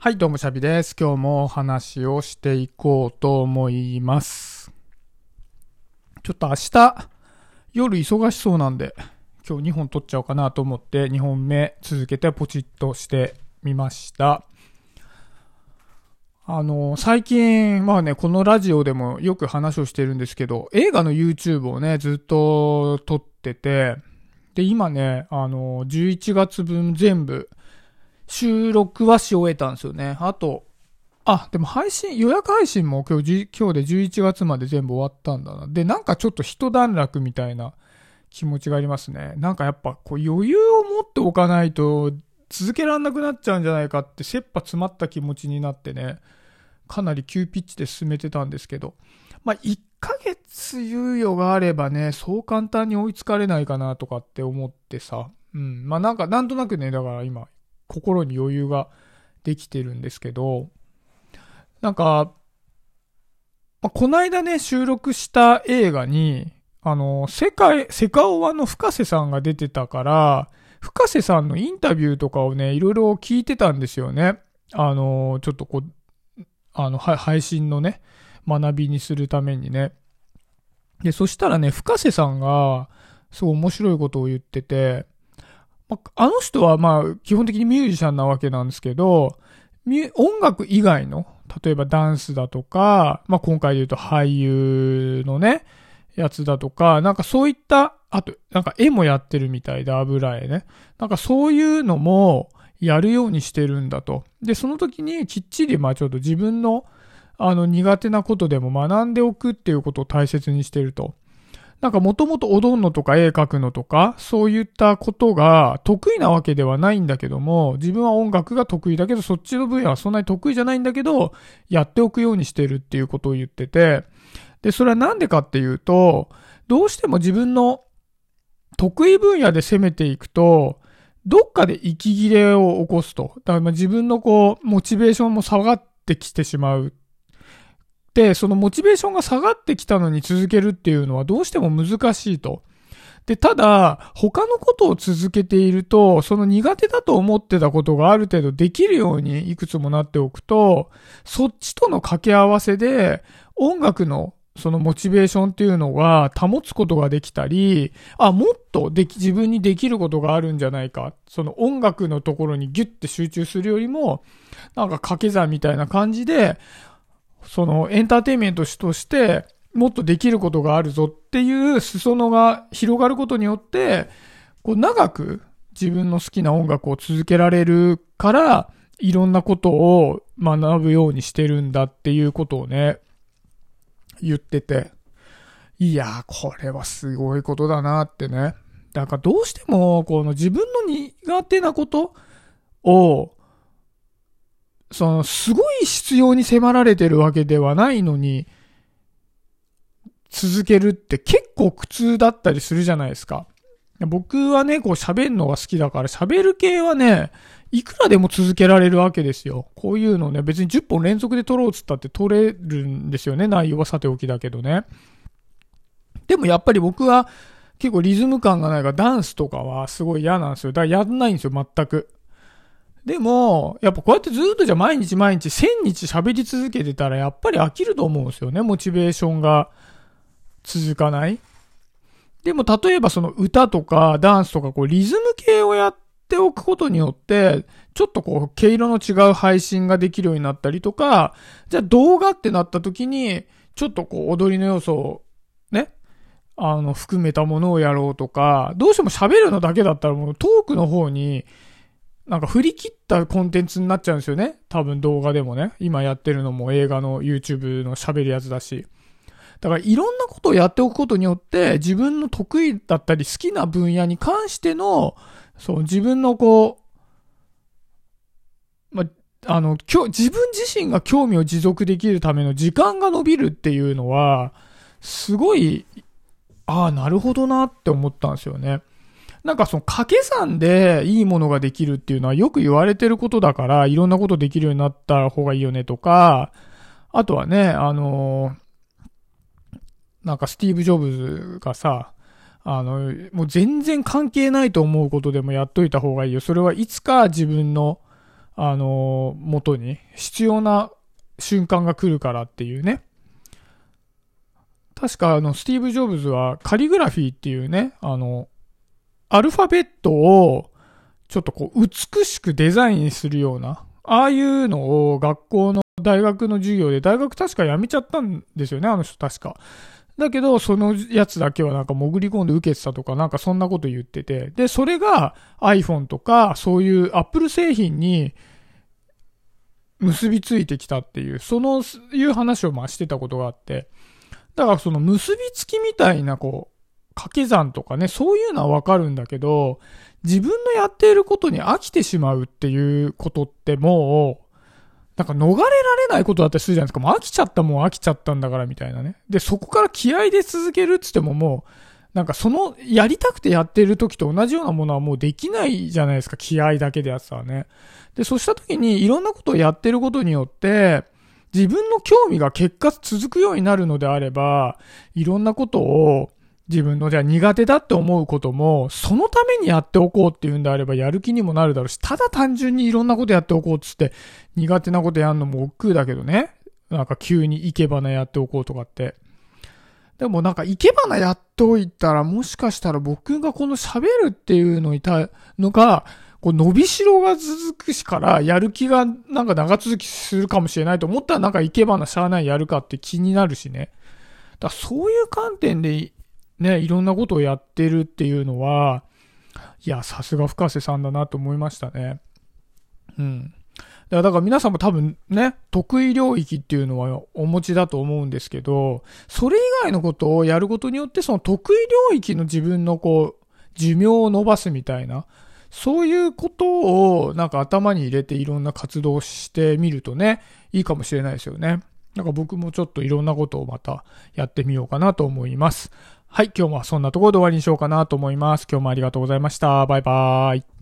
はい、どうもシャビです。今日もお話をしていこうと思います。ちょっと明日、夜忙しそうなんで、今日2本撮っちゃおうかなと思って、2本目続けてポチッとしてみました。あの、最近、まあね、このラジオでもよく話をしてるんですけど、映画の YouTube をね、ずっと撮ってて、で、今ね、あの、11月分全部、収録はし終えたんですよね。あと、あ、でも配信、予約配信も今日、今日で11月まで全部終わったんだな。で、なんかちょっと一段落みたいな気持ちがありますね。なんかやっぱこう余裕を持っておかないと続けられなくなっちゃうんじゃないかって切羽詰まった気持ちになってね、かなり急ピッチで進めてたんですけど、まあ、1ヶ月猶予があればね、そう簡単に追いつかれないかなとかって思ってさ、うん。まあ、なんか、なんとなくね、だから今、心に余裕ができてるんですけど、なんか、まあ、こないだね、収録した映画に、あの、世界、セカオワの深瀬さんが出てたから、深瀬さんのインタビューとかをね、いろいろ聞いてたんですよね。あの、ちょっとこう、あの、配信のね、学びにするためにね。で、そしたらね、深瀬さんが、すごい面白いことを言ってて、まあの人はまあ、基本的にミュージシャンなわけなんですけど、音楽以外の、例えばダンスだとか、まあ今回で言うと俳優のね、やつだとか、なんかそういった、あと、なんか絵もやってるみたいで、油絵ね。なんかそういうのもやるようにしてるんだと。で、その時にきっちり、まあちょっと自分の、あの苦手なことでも学んでおくっていうことを大切にしてると。なんかもともと踊るのとか絵描くのとか、そういったことが得意なわけではないんだけども、自分は音楽が得意だけど、そっちの分野はそんなに得意じゃないんだけど、やっておくようにしてるっていうことを言ってて、で、それはなんでかっていうと、どうしても自分の得意分野で攻めていくと、どっかで息切れを起こすと。だからまあ自分のこう、モチベーションも下がってきてしまう、そのモチベーションが下がってきたのに続けるっていうのはどうしても難しいと。で、ただ、他のことを続けていると、その苦手だと思ってたことがある程度できるようにいくつもなっておくと、そっちとの掛け合わせで、音楽のそのモチベーションっていうのが保つことができたり、あ、もっとでき、自分にできることがあるんじゃないか。その音楽のところにギュッて集中するよりも、なんか掛け算みたいな感じで、そのエンターテインメントとしてもっとできることがあるぞっていう裾野が広がることによって、こう長く自分の好きな音楽を続けられるから、いろんなことを学ぶようにしてるんだっていうことをね、言ってて。いや、これはすごいことだなってね。だからどうしても、この自分の苦手なことを、その、すごい必要に迫られてるわけではないのに、続けるって結構苦痛だったりするじゃないですか。僕はね、こう喋るのが好きだから喋る系はね、いくらでも続けられるわけですよ。こういうのね、別に10本連続で撮ろうっつったって撮れるんですよね。内容はさておきだけどね。でもやっぱり僕は結構リズム感がないからダンスとかはすごい嫌なんですよ。だからやんないんですよ、全く。でも、やっぱこうやってずっとじゃ毎日毎日1000日喋り続けてたらやっぱり飽きると思うんですよね。モチベーションが続かない。でも例えばその歌とかダンスとかこうリズム系をやっておくことによって、ちょっとこう毛色の違う配信ができるようになったりとか、じゃあ動画ってなった時に、ちょっとこう踊りの要素をね、あの含めたものをやろうとか、どうしても喋るのだけだったらもうトークの方になんか振り切ったコンテンツになっちゃうんですよね。多分動画でもね。今やってるのも映画の YouTube の喋るやつだし。だからいろんなことをやっておくことによって自分の得意だったり好きな分野に関しての、そう、自分のこう、ま、あの、今日、自分自身が興味を持続できるための時間が伸びるっていうのは、すごい、ああ、なるほどなって思ったんですよね。なんかその掛け算でいいものができるっていうのはよく言われてることだから、いろんなことできるようになった方がいいよねとか、あとはね、あのなんかスティーブ・ジョブズがさ、あの、もう全然関係ないと思うことでもやっといた方がいいよ。それはいつか自分の、あの、元に必要な瞬間が来るからっていうね。確かあの、スティーブ・ジョブズはカリグラフィーっていうね、あの、アルファベットをちょっとこう美しくデザインするような、ああいうのを学校の大学の授業で、大学確か辞めちゃったんですよね、あの人確か。だけど、そのやつだけはなんか潜り込んで受けてたとか、なんかそんなこと言ってて。で、それが iPhone とか、そういう Apple 製品に結びついてきたっていう、その、いう話をまあしてたことがあって。だからその結びつきみたいなこう、掛け算とかね、そういうのはわかるんだけど、自分のやっていることに飽きてしまうっていうことってもう、なんか逃れられないことだったりするじゃないですか。もう飽きちゃったもん飽きちゃったんだからみたいなね。で、そこから気合で続けるっつってももう、なんかその、やりたくてやってる時と同じようなものはもうできないじゃないですか。気合だけでやってたらね。で、そうした時にいろんなことをやってることによって、自分の興味が結果続くようになるのであれば、いろんなことを自分のじゃあ苦手だって思うことも、そのためにやっておこうっていうんであればやる気にもなるだろうし、ただ単純にいろんなことやっておこうっつって、苦手なことやんのも億劫だけどね。なんか急に生け花やっておこうとかって。でもなんか生け花やっておいたら、もしかしたら僕がこの喋るっていうのいたのが、こう伸びしろが続くしから、やる気がなんか長続きするかもしれないと思ったらなんか生け花しゃあないやるかって気になるしね。だそういう観点でね、いろんなことをやってるっていうのは、いや、さすが深瀬さんだなと思いましたね。うん。だから皆さんも多分ね、得意領域っていうのはお持ちだと思うんですけど、それ以外のことをやることによって、その得意領域の自分のこう、寿命を伸ばすみたいな、そういうことをなんか頭に入れていろんな活動してみるとね、いいかもしれないですよね。なんか僕もちょっといろんなことをまたやってみようかなと思います。はい、今日もそんなところで終わりにしようかなと思います。今日もありがとうございました。バイバーイ。